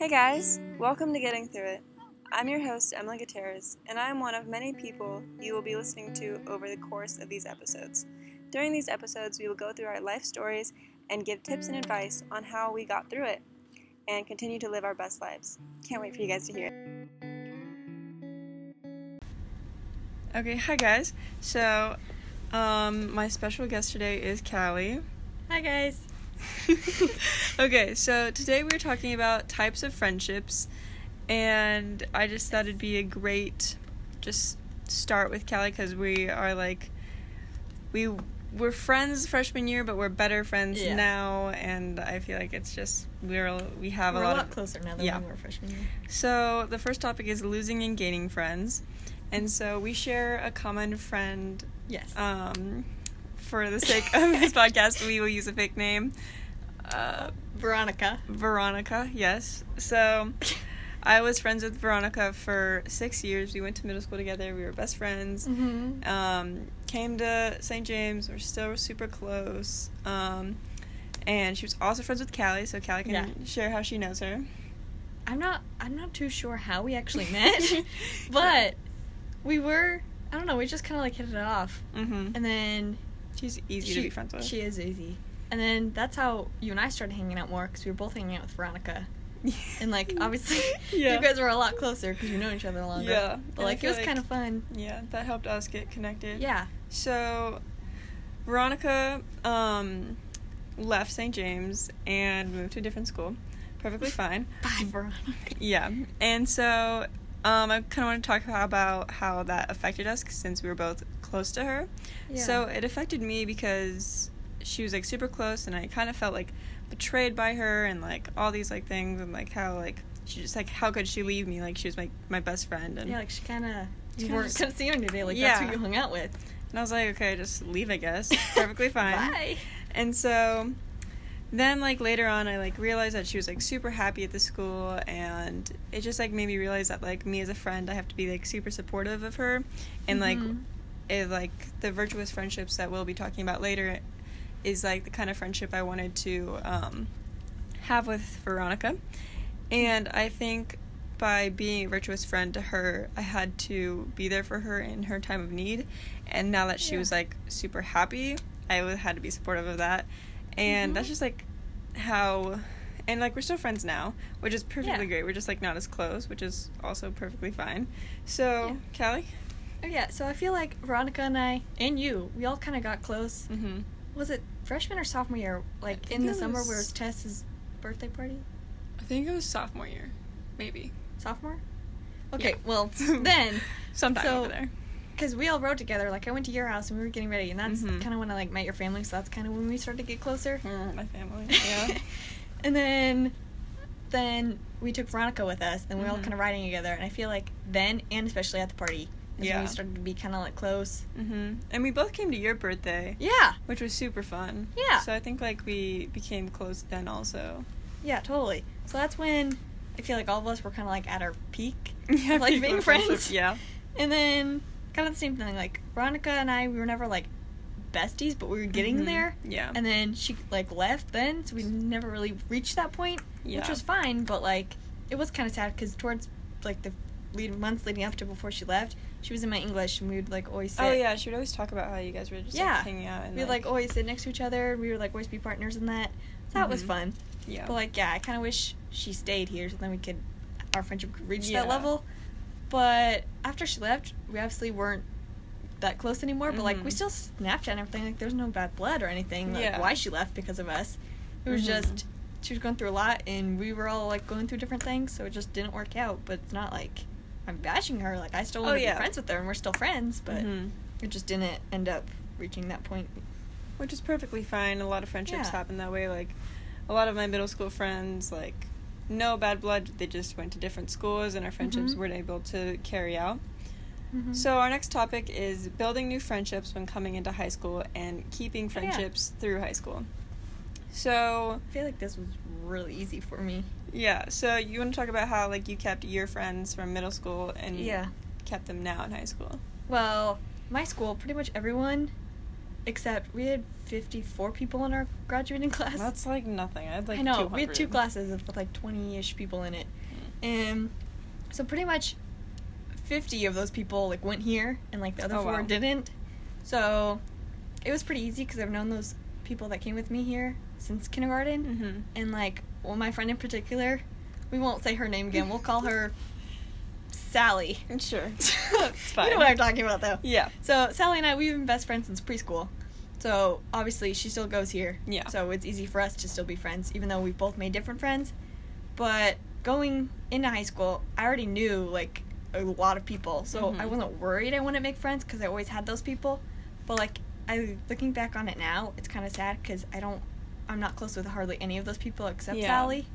Hey guys, welcome to Getting Through It. I'm your host, Emily Gutierrez, and I am one of many people you will be listening to over the course of these episodes. During these episodes, we will go through our life stories and give tips and advice on how we got through it and continue to live our best lives. Can't wait for you guys to hear it. Okay, hi guys. So, um, my special guest today is Callie. Hi guys. okay, so today we're talking about types of friendships, and I just thought it'd be a great just start with Callie because we are like we we're friends freshman year, but we're better friends Yeah. now, and I feel like it's just we're we have We're a a lot, lot of closer now than yeah. we were freshman year. so the first topic is losing and gaining friends, and so we share a common friend. Yes. Um, for the sake of this podcast, we will use a fake name. Uh, Veronica. Veronica, yes. So I was friends with Veronica for six years. We went to middle school together. We were best friends. Mm-hmm. Um, came to St. James. We're still super close. Um, and she was also friends with Callie, so Callie can Yeah. share how she knows her. I'm not. I'm not too sure how we actually met, but we were. I don't know. We just kind of like hit it off, Mm-hmm. and then She's easy she, to be friends with. She is easy, and then that's how you and I started hanging out more because we were both hanging out with Veronica, and like obviously Yeah. you guys were a lot closer because you know each other longer. Yeah, but like it was like- kind of fun. Yeah, that helped us get connected. Yeah. So, Veronica um, left St. James and moved to a different school. Perfectly fine. Bye, Veronica. Yeah. And so, um, I kind of want to talk about how that affected us since we were both close to her. Yeah. So, it affected me because she was like super close and I kind of felt like betrayed by her and like all these like things and like how like she just like how could she leave me like she was my my best friend and Yeah, like she kind of. You weren't just- kind of seeing her today. Like Yeah. that's who you hung out with. and I was like okay just leave I guess perfectly fine Bye. And so then like later on I like realized that she was like super happy at the school and it just like made me realize that like me as a friend I have to be like super supportive of her and like Mhm. It like the virtuous friendships that we'll be talking about later is like the kind of friendship I wanted to um have with Veronica. And I think by being a virtuous friend to her, I had to be there for her in her time of need. And now that she Yeah. was like super happy, I had to be supportive of that. And Mhm. that's just like how and like we're still friends now, which is perfectly Yeah. great. We're just like not as close, which is also perfectly fine. So, Callie? Oh, yeah, so I feel like Veronica and I, and you, we all kind of got close. Mhm. Was it freshman or sophomore year? Like in the summer where it was Tess's birthday party? I think it was sophomore year. Maybe. Sophomore? Okay, Yeah. well, then, Sometime So- over there. because we all rode together, like I went to your house and we were getting ready, and that's Mhm. kind of when I like met your family, so that's kind of when we started to get closer. Mm, my family. Yeah. and then, then we took Veronica with us, and we were all Mhm. kind of riding together, and I feel like then, and especially at the party, is when Yeah. we started to be kind of like close. hmm And we both came to your birthday, Yeah, which was super fun. Yeah. So I think like we became close then also. yeah, totally. So that's when I feel like all of us were kind of like at our peak. Yeah, like people being friends. Yeah. And then kind of the same thing. Like Veronica and I, we were never like besties, but we were getting Mhm. there. Yeah. And then she like left then, so we never really reached that point, Yeah. which was fine. But like it was kind of sad because towards like the lead months leading up to before she left, she was in my English, and we would like always sit. Oh yeah, she would always talk about how you guys were just Yeah. like hanging out and We would like always sit next to each other. and We would like always be partners in that. So that was Mhm. fun. yeah. But like, yeah, I kind of wish she stayed here so then we could, our friendship could reach Yeah. that level. But after she left, we obviously weren't that close anymore. But like, we Mhm. still Snapchat and everything. Like, there's no bad blood or anything. Like, Yeah. why she left because of us. It was Mhm. just she was going through a lot, and we were all like going through different things, so it just didn't work out. But it's not like I'm bashing her. Like, I still want Oh, to yeah. be friends with her, and we're still friends. But Mhm. it just didn't end up reaching that point. Which is perfectly fine. A lot of friendships Yeah. happen that way. Like a lot of my middle school friends, like no bad blood. They just went to different schools, and our friendships Mhm. weren't able to carry out. Mhm. So our next topic is building new friendships when coming into high school and keeping Oh, yeah. friendships through high school. So I feel like this was really easy for me. yeah, so you want to talk about how like you kept your friends from middle school and Yeah. kept them now in high school. Well, my school, pretty much everyone except we had 54 people in our graduating class. That's like nothing. I had like I know. We had two classes with like 20 ish people in it. And so pretty much 50 of those people like went here and like the other Oh, four wow. didn't. So it was pretty easy because I've known those people that came with me here since kindergarten. Mhm. And like, well, my friend in particular, we won't say her name again. We'll call her Sally. Sure. it's fine. You know what I'm talking about though. Yeah. So Sally and I, we've been best friends since preschool. So obviously she still goes here. Yeah. So it's easy for us to still be friends, even though we've both made different friends. But going into high school, I already knew like a lot of people, so Mhm. I wasn't worried I wouldn't make friends because I always had those people. But like, I looking back on it now, it's kind of sad because I don't, I'm not close with hardly any of those people except Yeah. Sally.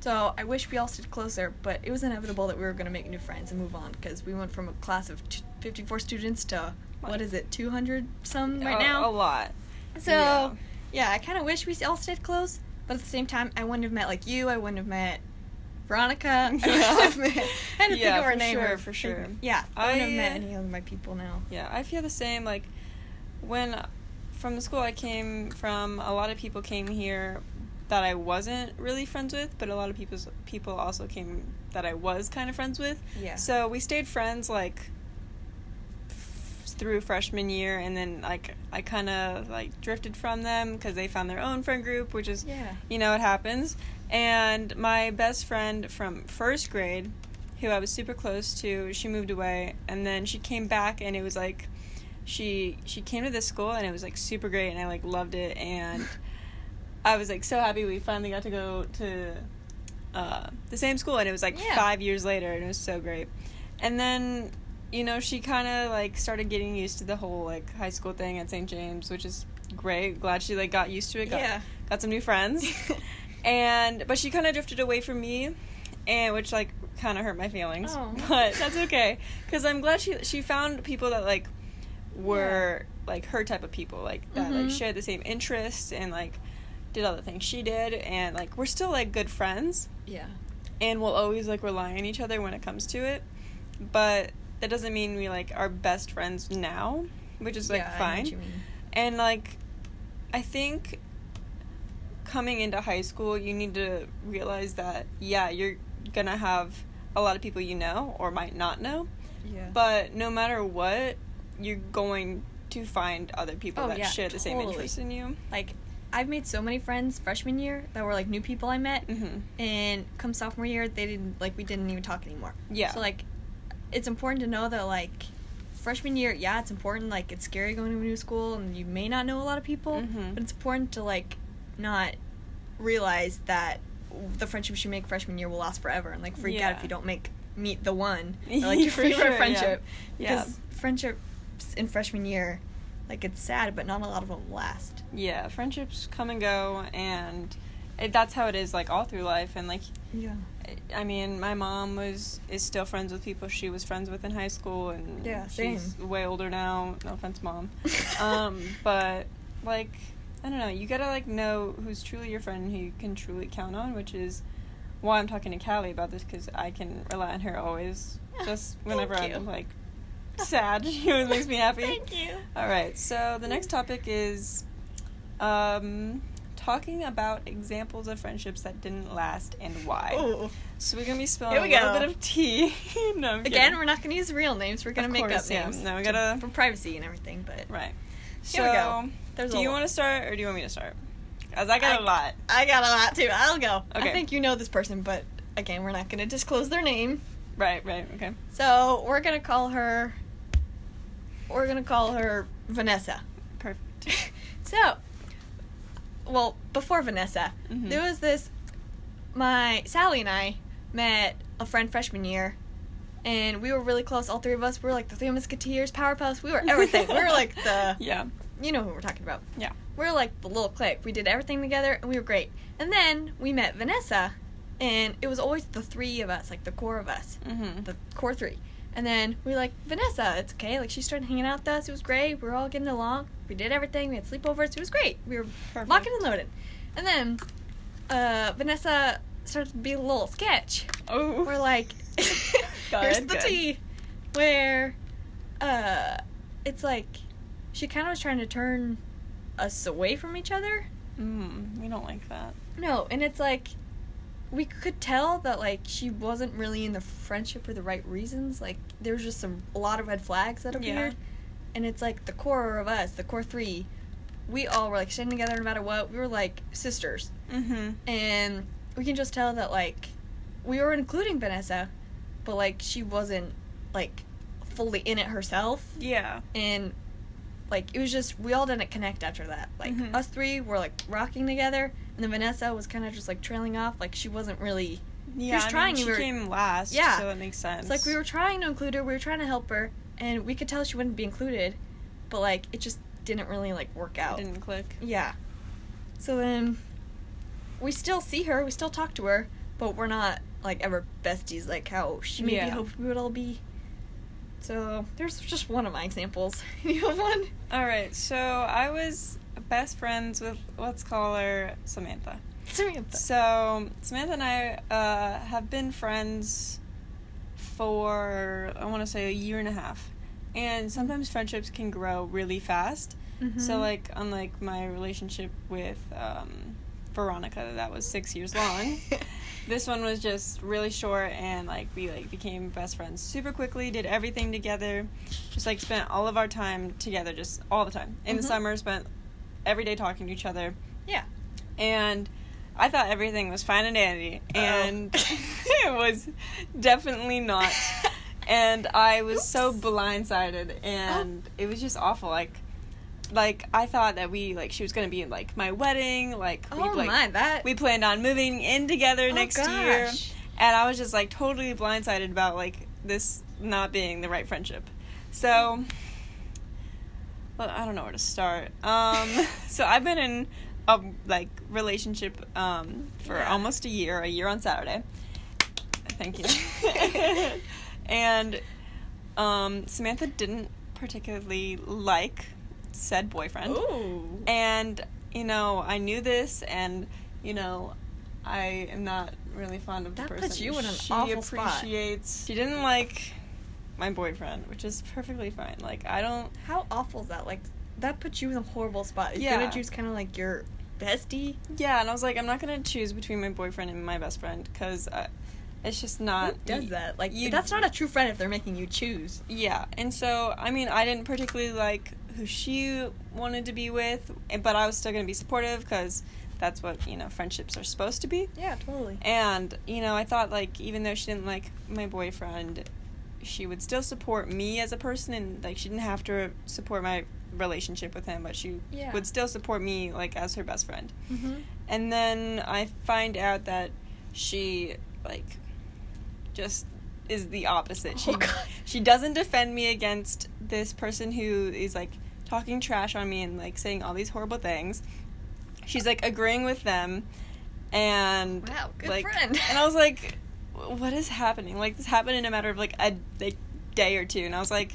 So I wish we all stayed closer, but it was inevitable that we were going to make new friends and move on because we went from a class of t- 54 students to what Like- is it, 200 some right a, now? A lot. So Yeah. yeah, I kind of wish we all stayed close, but at the same time, I wouldn't have met like you. I wouldn't have met Veronica. I met. I had to Yeah, think of her for name. sure, or for sure. Yeah, I wouldn't have met any of my people now. Yeah, I feel the same. Like when from the school I came from, a lot of people came here that I wasn't really friends with, but a lot of people people also came that I was kind of friends with. Yeah. So we stayed friends like f- through freshman year, and then like I kind of like drifted from them because they found their own friend group, which is Yeah. you know it happens. And my best friend from first grade, who I was super close to, she moved away, and then she came back, and it was like she she came to this school, and it was like super great, and I like loved it, and I was like so happy we finally got to go to uh, the same school, and it was like Yeah. five years later, and it was so great. And then you know she kind of like started getting used to the whole like high school thing at St. James, which is great. Glad she like got used to it. Got, Yeah. got some new friends. and but she kind of drifted away from me and which like kind of hurt my feelings Oh. but that's okay because i'm glad she she found people that like were like her type of people like that like Mhm. shared the same interests and like did all the things she did and like we're still like good friends Yeah. and we'll always like rely on each other when it comes to it but that doesn't mean we like are best friends now which is like yeah, fine what you mean. and like, I think coming into high school, you need to realize that yeah, you're gonna have a lot of people you know or might not know, Yeah. but no matter what, you're going to find other people Oh, that yeah, share the same totally. interests in you. like, I've made so many friends freshman year that were like new people I met, hmm and come sophomore year, they didn't like we didn't even talk anymore. Yeah. So like, it's important to know that like freshman year, yeah, it's important. Like it's scary going to a new school, and you may not know a lot of people, Mhm. but it's important to like not realize that the friendships you make freshman year will last forever, and like freak out if you don't make meet the one, or, like your favorite sure, yeah. friendship. Yeah. Because friendships in freshman year, like it's sad, but not a lot of them last. Yeah, friendships come and go, and it, that's how it is like all through life. And like, Yeah. I mean, my mom was is still friends with people she was friends with in high school, and Yeah, she's same. way older now. No offense, mom. um, but like, I don't know. You gotta like know who's truly your friend and who you can truly count on, which is why I'm talking to Callie about this because I can rely on her always. Just whenever I'm like sad, she always makes me happy. Thank you. All right. So the next topic is um, talking about examples of friendships that didn't last and why. Ooh. So we're gonna be spilling a little go. bit of tea. no, I'm Again, kidding. we're not going to use real names. We're going to Of make course, up yeah. names. No, we gotta- for privacy and everything. But right. Here we go. There's do a you want to start or do you want me to start? As I got a I- lot. I got a lot too. I'll go. Okay. I think you know this person, but again, we're not going to disclose their name. Right. Right. Okay. So we're going to call her. We're going to call her Vanessa. Perfect. So, well, before Vanessa, Mhm. there was this. My Sally and I met a friend freshman year, and we were really close. All three of us we were like the Three Musketeers, Powerpuffs. We were everything. we were like the. Yeah. You know who we're talking about. Yeah. We were like the little clique. We did everything together, and we were great. And then we met Vanessa, and it was always the three of us, like the core of us, Mm-hmm. the core three. And then we were like, Vanessa, it's okay. Like, she started hanging out with us. It was great. We were all getting along. We did everything. We had sleepovers. It was great. We were Perfect. locking and loading. And then uh, Vanessa started to be a little sketch. Oh. We're like, Go here's the tea. Where uh, it's like she kind of was trying to turn us away from each other. Mm, we don't like that. No, and it's like we could tell that like she wasn't really in the friendship for the right reasons. Like there was just some a lot of red flags that Yeah. appeared. And it's like the core of us, the core three, we all were like standing together no matter what. We were like sisters. Mm-hmm. And we can just tell that like we were including Vanessa, but like she wasn't like fully in it herself. Yeah. And like it was just we all didn't connect after that. Like Mhm. us three were like rocking together and then Vanessa was kind of just like trailing off. Like she wasn't really Yeah. was I mean, trying, she we were- came last. Yeah. So that makes sense. It's like we were trying to include her, we were trying to help her, and we could tell she wouldn't be included, but like it just didn't really like work It out. didn't click. Yeah. So then we still see her, we still talk to her, but we're not like ever besties like how she maybe Yeah. hoped we would all be. So there's just one of my examples. you have one? All right. So I was best friends with let's call her Samantha. Samantha. So Samantha and I uh, have been friends for I want to say a year and a half, and sometimes friendships can grow really fast. So Mhm. like unlike my relationship with um, Veronica, that was six years long. this one was just really short, and like we like became best friends super quickly. Did everything together, just like spent all of our time together, just all the time. In the Mhm. summer, spent every day talking to each other yeah. and I thought everything was fine and dandy, Uh-oh. and it was definitely not. And I was so blindsided, and it was just awful. Like, like I thought that we like she was gonna be in like my wedding, like we Oh like my, that. we planned on moving in together Oh, next year, and I was just like totally blindsided about like this not being the right friendship. So, well, I don't know where to start. Um, so I've been in a like relationship um for Yeah. almost a year, a year on Saturday. Thank you. and um, Samantha didn't particularly like said boyfriend. Ooh. And, you know, I knew this, and, you know, I am not really fond of the That person. puts you in an she awful spot. appreciates. She didn't like my boyfriend, which is perfectly fine. Like, I don't. How awful is that? Like, that puts you in a horrible spot. You're Yeah. gonna choose kind of like your bestie. Yeah, and I was like, I'm not gonna choose between my boyfriend and my best friend because it's just not. Who does that? Like, you- that's not a true friend if they're making you choose. Yeah, and so I mean, I didn't particularly like who she wanted to be with, but I was still gonna be supportive because that's what you know friendships are supposed to be. Yeah, totally. And you know, I thought like even though she didn't like my boyfriend, she would still support me as a person, and like she didn't have to support my relationship with him, but she Yeah. would still support me like as her best friend. Mm-hmm. And then I find out that she like just is the opposite. She Oh, God. she doesn't defend me against this person who is like talking trash on me and like saying all these horrible things. She's like agreeing with them and Wow, good like friend. and I was like what is happening? Like this happened in a matter of like a like day or two and I was like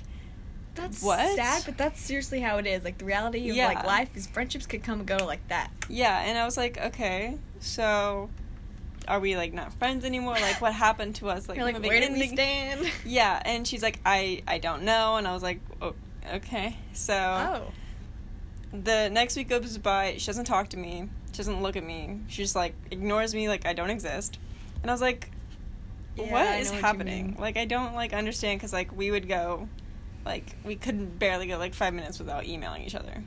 That's What? sad, but that's seriously how it is. Like the reality of Yeah. like life is friendships could come and go like that. Yeah, and I was like, okay, so are we like not friends anymore? Like, what happened to us? Like, You're like, where did we stand? Yeah, and she's like, I I don't know, and I was like, oh, okay. So Oh. the next week goes by. She doesn't talk to me. She doesn't look at me. She just like ignores me, like I don't exist. And I was like, Yeah, what is what happening? Like, I don't like understand because like we would go, like we couldn't barely go like five minutes without emailing each other.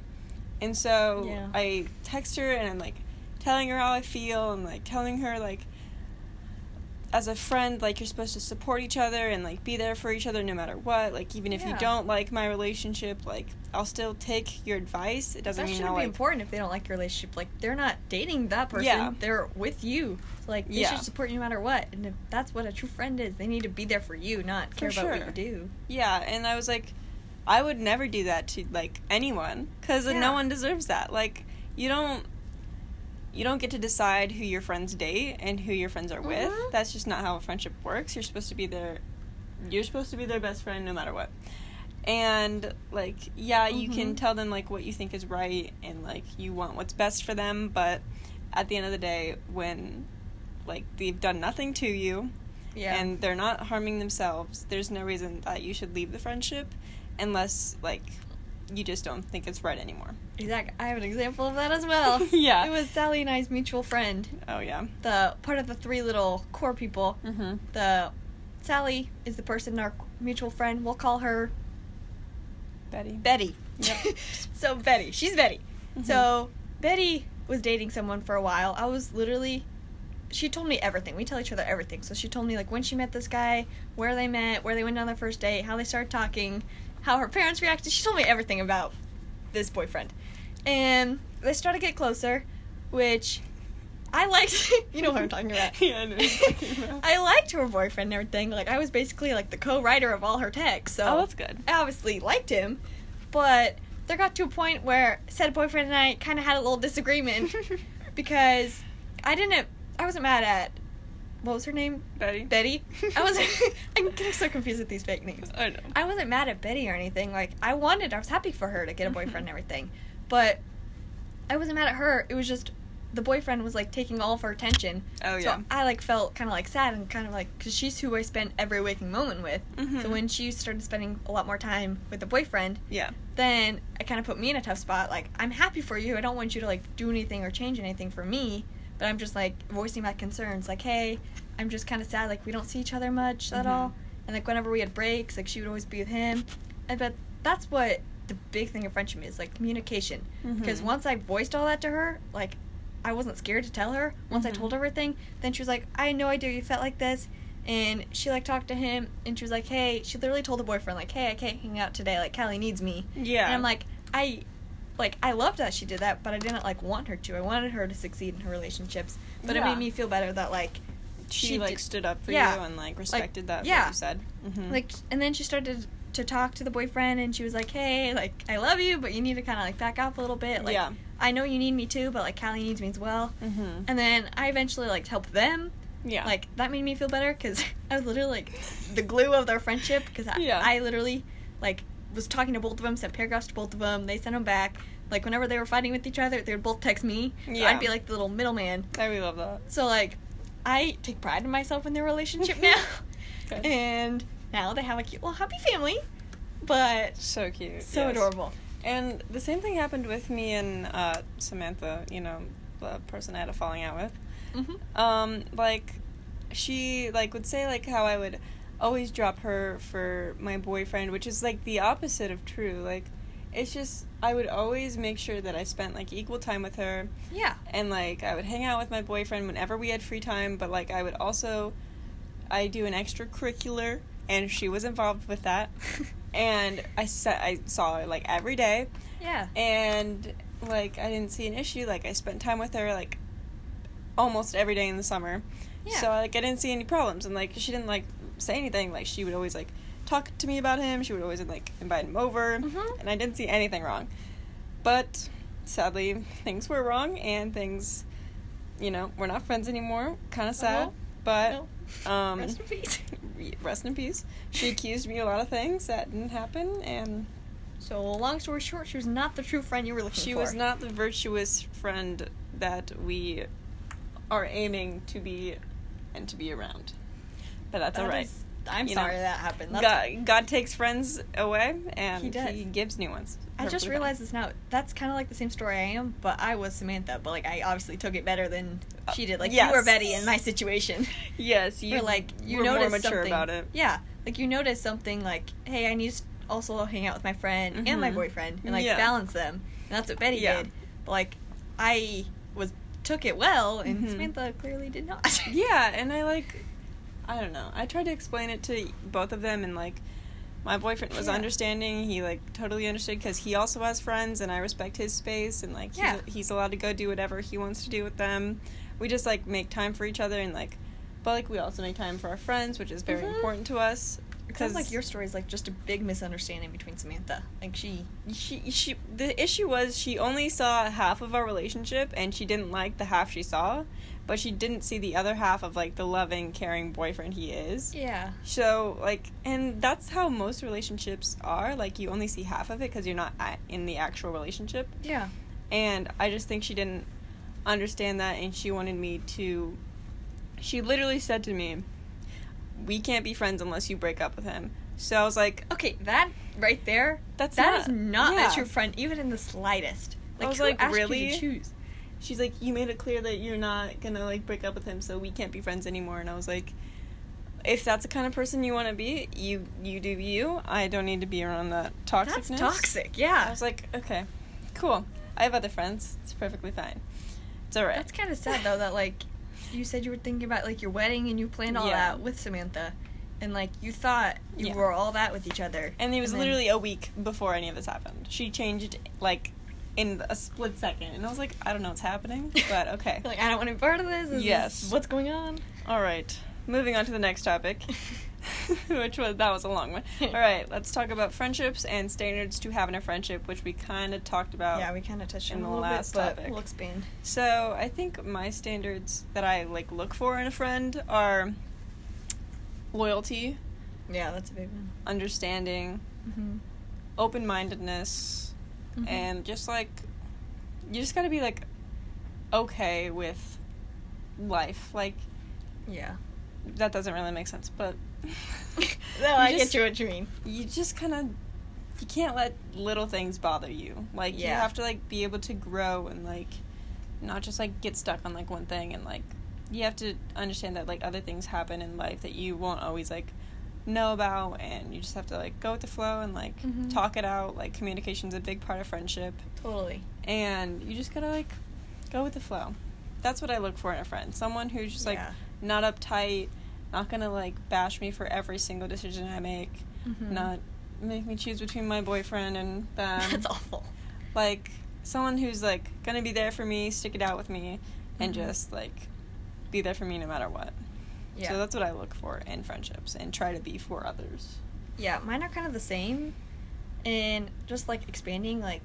And so Yeah. I text her and I'm like telling her how I feel and like telling her like as a friend like you're supposed to support each other and like be there for each other no matter what. Like even if you don't like my relationship, like I'll still take your advice. It doesn't that mean shouldn't I'll be like important if they don't like your relationship. Like they're not dating that person. Yeah. They're with you. So like they Yeah. should support you no matter what. And if that's what a true friend is, they need to be there for you, not For care about what you do. Yeah, and I was like, I would never do that to like anyone because Yeah. no one deserves that. Like, you don't, you don't get to decide who your friends date and who your friends are with. Mhm. That's just not how a friendship works. You're supposed to be their, you're supposed to be their best friend no matter what. And like, yeah, you can Mhm. tell them like what you think is right and like you want what's best for them, but at the end of the day, when like they've done nothing to you Yeah. and they're not harming themselves, there's no reason that you should leave the friendship unless like you just don't think it's right anymore. Exactly. I have an example of that as well. Yeah. It was Sally and I's mutual friend. Oh yeah. The part of the three little core people. Mm-hmm. The Sally is the person our mutual friend. We'll call her Betty. Betty. Yep. so Betty, she's Betty. Mhm. So Betty was dating someone for a while. I was literally she told me everything. We tell each other everything. So she told me like when she met this guy, where they met, where they went on their first date, how they started talking, how her parents reacted. She told me everything about this boyfriend. And they started to get closer, which I liked. you know what I'm talking about. Yeah, I know what you're talking about. I liked her boyfriend and everything. Like I was basically like the co-writer of all her texts. So Oh, that's good. I obviously liked him, but there got to a point where said boyfriend and I kind of had a little disagreement because I didn't. I wasn't mad at what was her name, Betty. Betty. I was. I'm getting so confused with these fake names. I know. I wasn't mad at Betty or anything. Like I wanted, I was happy for her to get a boyfriend and everything, but I wasn't mad at her. It was just the boyfriend was like taking all of her attention. Oh yeah. So. I like felt kind of like sad and kind of like because she's who I spent every waking moment with. Mhm. So when she started spending a lot more time with the boyfriend, yeah. then it kind of put me in a tough spot. Like I'm happy for you. I don't want you to like do anything or change anything for me. But I'm just like voicing my concerns. Like hey, I'm just kind of sad. Like we don't see each other much at Mhm. all. And like whenever we had breaks, like she would always be with him. And but that's what the big thing of friendship is like communication. Because Mhm. once I voiced all that to her, like I wasn't scared to tell her. Once I Mhm. told her everything, then she was like, I had no idea you felt like this. And she like talked to him, and she was like, "Hey," she literally told the boyfriend like, "Hey, I can't hang out today. Like, Callie needs me." Yeah. And I'm like, I, like, I loved that she did that, but I didn't like want her to. I wanted her to succeed in her relationships. But it made me feel better that like, she, she like did- stood up for yeah. you and like respected that yeah. what you said. Mm-hmm. like, and then she started to talk to the boyfriend, and she was like, "Hey, like, I love you, but you need to kind of like back off a little bit. Like, Yeah. I know you need me too, but like, Callie needs me as well." mm-hmm. And then I eventually like helped them. yeah. Like that made me feel better because I was literally like the glue of their friendship because I, Yeah. I literally like was talking to both of them, sent paragraphs to both of them. They sent them back. Like whenever they were fighting with each other, they would both text me. So Yeah. I'd be like the little middleman. I really love that. So like, I take pride in myself in their relationship now, and now they have a cute little happy family. But So cute. so yes. adorable. And the same thing happened with me and uh, Samantha, you know, the person I had a falling out with. hmm Um, like, she, like, would say, like, how I would always drop her for my boyfriend, which is, like, the opposite of true. Like, it's just, I would always make sure that I spent, like, equal time with her. Yeah. And, like, I would hang out with my boyfriend whenever we had free time, but, like, I would also, I do an extracurricular, and she was involved with that. and I, sa- I saw her, like, every day Yeah. and like I didn't see an issue. Like I spent time with her like almost every day in the summer, Yeah. so like I didn't see any problems. And like she didn't like say anything. Like she would always like talk to me about him. She would always like invite him over, Mhm. and I didn't see anything wrong. But sadly, things were wrong, and things, you know, we're not friends anymore. Kind of sad, Oh, but well, um, rest in peace. rest in peace. She accused me of a lot of things that didn't happen, and So long story short, she was not the true friend you were looking she for. was not the virtuous friend that we are aiming to be and to be around. But that's That all right. is- I'm You know, sorry that happened. God, God takes friends away and He he gives new ones. I just realized this now. That's kind of like the same story I am, but I was Samantha. But like, I obviously took it better than she did. Like, yes. you were Betty in my situation. Yes, you Or like, you were more noticed mature something. about it. Yeah, like you noticed something. Like, hey, I need to also hang out with my friend and my Mhm. boyfriend and like Yeah. balance them. And that's what Betty Yeah. did. But like, I was took it well, and Mhm. Samantha clearly did not. Yeah, and I like I don't know. I tried to explain it to both of them and like my boyfriend was Yeah. understanding. He like totally understood because he also has friends and I respect his space and like Yeah. he's, he's allowed to go do whatever he wants to do with them. We just like make time for each other and like but like we also make time for our friends, which is very Mhm. important to us. Sounds like your story is like just a big misunderstanding between Samantha. Like she she she the issue was she only saw half of our relationship and she didn't like the half she saw, but she didn't see the other half of like the loving, caring boyfriend he is. Yeah. So like, and that's how most relationships are. Like, you only see half of it because you're not at, in the actual relationship. Yeah. And I just think she didn't understand that, and she wanted me to. She literally said to me, "We can't be friends unless you break up with him." So I was like, Okay, that right there. That's that not- is not yeah. a true friend, even in the slightest. Like, I was like, asked you to really? choose. She's like, you made it clear that you're not gonna like break up with him, so we can't be friends anymore. And I was like, if that's the kind of person you want to be, you you do you. I don't need to be around that toxicness. That's toxic. Yeah, I was like, okay, cool. I have other friends. It's perfectly fine. It's alright. that's kind of sad though. That like, you said you were thinking about like your wedding and you planned all Yeah. that with Samantha, and like you thought you Yeah. were all that with each other. And it was then- literally a week before any of this happened. She changed like in a split second, and I was like, I don't know what's happening, but okay. like I don't want to be part of this. Is Yes. this what's going on? All right, moving on to the next topic, which was that was a long one. All right, let's talk about friendships and standards to having a friendship, which we kind of talked about. yeah, we kind of touched in on it the a little last bit, but topic. we'll expand. So I think my standards that I like look for in a friend are loyalty, Yeah, that's a big one. understanding, Mm-hmm. open mindedness, Mhm. and just like you just gotta be like okay with life. Like Yeah. that doesn't really make sense, but No, I just- get you what you mean. you just kind of you can't let little things bother you. Like yeah. you have to like be able to grow and like not just like get stuck on like one thing and like you have to understand that like other things happen in life that you won't always like know about and you just have to like go with the flow and like Mhm. talk it out. Like communication's a big part of friendship Totally. and you just got to like go with the flow. That's what I look for in a friend. Someone who's just like Yeah. not uptight, not to like bash me for every single decision I make Mhm. not make me choose between my boyfriend and them. That's awful. Like someone who's like gonna be there for me, stick it out with me, and Mhm. just like be there for me no matter what. Yeah. So that's what I look for in friendships and try to be for others. yeah, mine are kind of the same. And just like expanding, like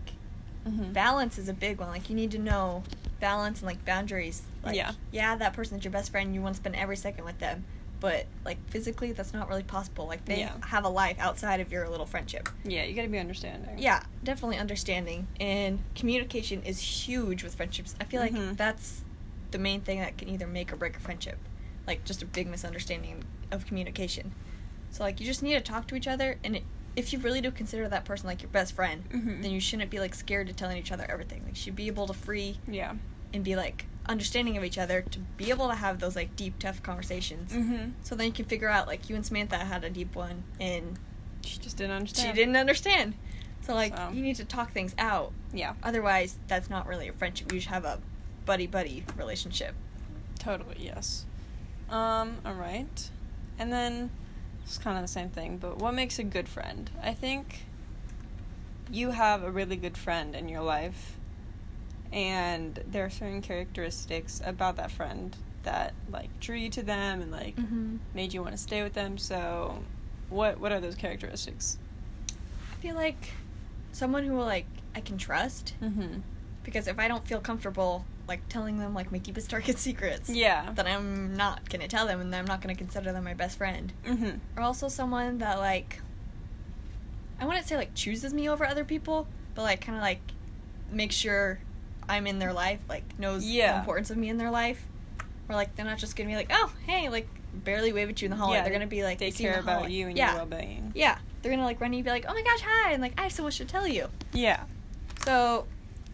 Mm-hmm. balance is a big one. Like you need to know balance and like boundaries. Like, Yeah. Yeah, that person's your best friend. You want to spend every second with them. But like physically, that's not really possible. Like they Yeah. have a life outside of your little friendship. Yeah, you gotta be understanding. Yeah, definitely understanding and communication is huge with friendships. I feel like Mhm. that's the main thing that can either make or break a friendship. Like just a big misunderstanding of communication. So like you just need to talk to each other and it, if you really do consider that person like your best friend, Mhm. then you shouldn't be like scared to telling each other everything. Like you should be able to free Yeah. and be like understanding of each other to be able to have those like deep tough conversations. Mm-hmm. So then you can figure out like you and Samantha had a deep one and She just didn't understand. she didn't understand. So like So. you need to talk things out. Yeah. Otherwise, that's not really a friendship. You should have a buddy buddy relationship. Totally, yes. Um, alright. And then it's kind of the same thing, but what makes a good friend? I think you have a really good friend in your life and there are certain characteristics about that friend that like drew you to them and like Mm-hmm. made you want to stay with them. So what what are those characteristics? I feel like someone who will like I can trust Mhm. because if I don't feel comfortable like telling them like my deepest darkest secrets, Yeah. That I'm not gonna tell them and I'm not gonna consider them my best friend. Mhm. Or also someone that like I wouldn't say like chooses me over other people, but like kind of like makes sure I'm in their life, like knows Yeah. the importance of me in their life. Or like they're not just gonna be like, oh hey, like barely wave at you in the hallway. Yeah, they're gonna be like they see you in care about hallway. you and yeah. your well-being. Yeah, they're gonna like run to you and be like, oh my gosh, hi, and like I have so much to tell you. Yeah. So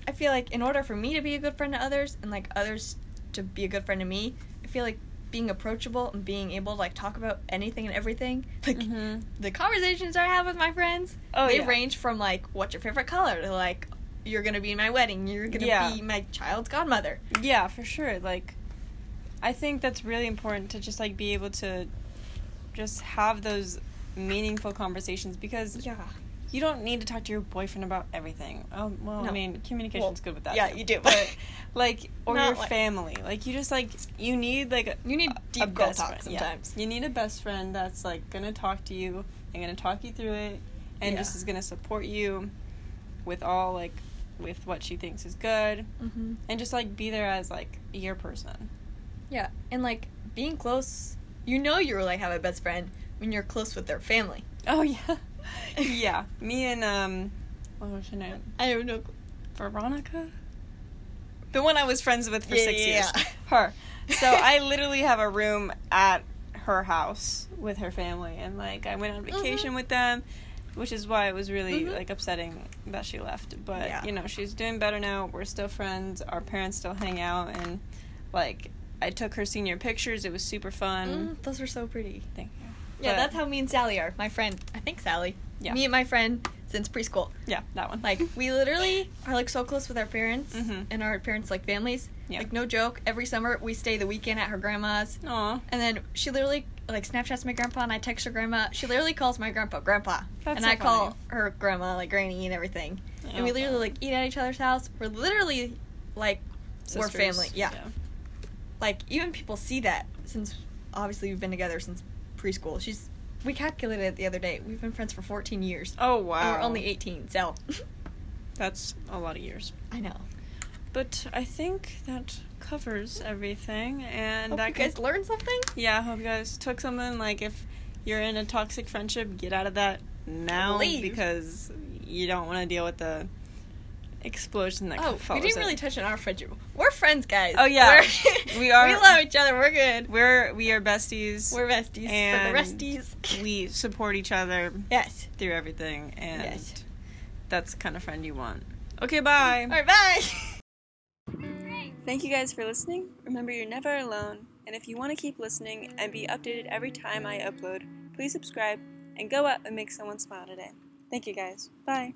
I feel like in order for me to be a good friend to others and like others to be a good friend to me, I feel like being approachable and being able to like talk about anything and everything. Like Mhm. the conversations I have with my friends, Oh, they yeah. range from like what's your favorite color to like you're gonna be in my wedding, you're gonna Yeah. be my child's godmother. Yeah, for sure. Like, I think that's really important to just like be able to just have those meaningful conversations because Yeah. You don't need to talk to your boyfriend about everything. Oh, well, I mean, communication's Well, good with that. yeah, too. you do. but like, or Not your like- family. Like, you just like you need like a, You need deep a girl talk friend. Yeah. sometimes. You need a best friend that's like gonna talk to you and gonna talk you through it, and Yeah. just is gonna support you with all like with what she thinks is good Mm-hmm. and just like be there as like your person. Yeah, and like being close, you know you really have a best friend when you're close with their family. Oh yeah, yeah. Me and um, what was her name? I don't know. Veronica, the one I was friends with for Yeah, six yeah, years. yeah. Her. So I literally have a room at her house with her family, and like I went on vacation with them, which is why it was really Mhm. like upsetting that she left. But you know, she's doing better now. We're still friends. Our parents still hang out, and like I took her senior pictures. It was super fun. Mm, those were so pretty. Thank you. Yeah, But- that's how me and Sally are. My friend, I think Sally. Yeah. Me and my friend since preschool. Yeah, that one. Like we literally are like so close with our parents Mhm. and our parents like families. Yeah. Like no joke. Every summer we stay the weekend at her grandma's, Aw. and then she literally like Snapchats my grandpa, and I text her grandma. She literally calls my grandpa grandpa, That's and so I call her grandma like granny and everything. and we Oh, literally like eat at each other's house. We're literally like we're Sisters. family. Yeah. Like even people see that since obviously we've been together since preschool. She's we calculated it the other day. We've been friends for 14 years. Oh wow. We're only 18, so That's a lot of years. I know. But I think that covers everything, and Hope that you guys con- learned something. yeah. I hope you guys took something. Like if you're in a toxic friendship, get out of that now Leave. because you don't want to deal with the explosion that Oh, we didn't it. really touch on our friendship. We're friends, guys. Oh, yeah. We're- We are- We love each other. We're good. We're we are besties. We're besties. And for the resties. we support each other yes. through everything, and Yes. that's the kind of friend you want. Okay, bye. All right. Bye. Thank you guys for listening. Remember, you're never alone. And if you want to keep listening and be updated every time I upload, please subscribe and go out and make someone smile today. Thank you guys. Bye.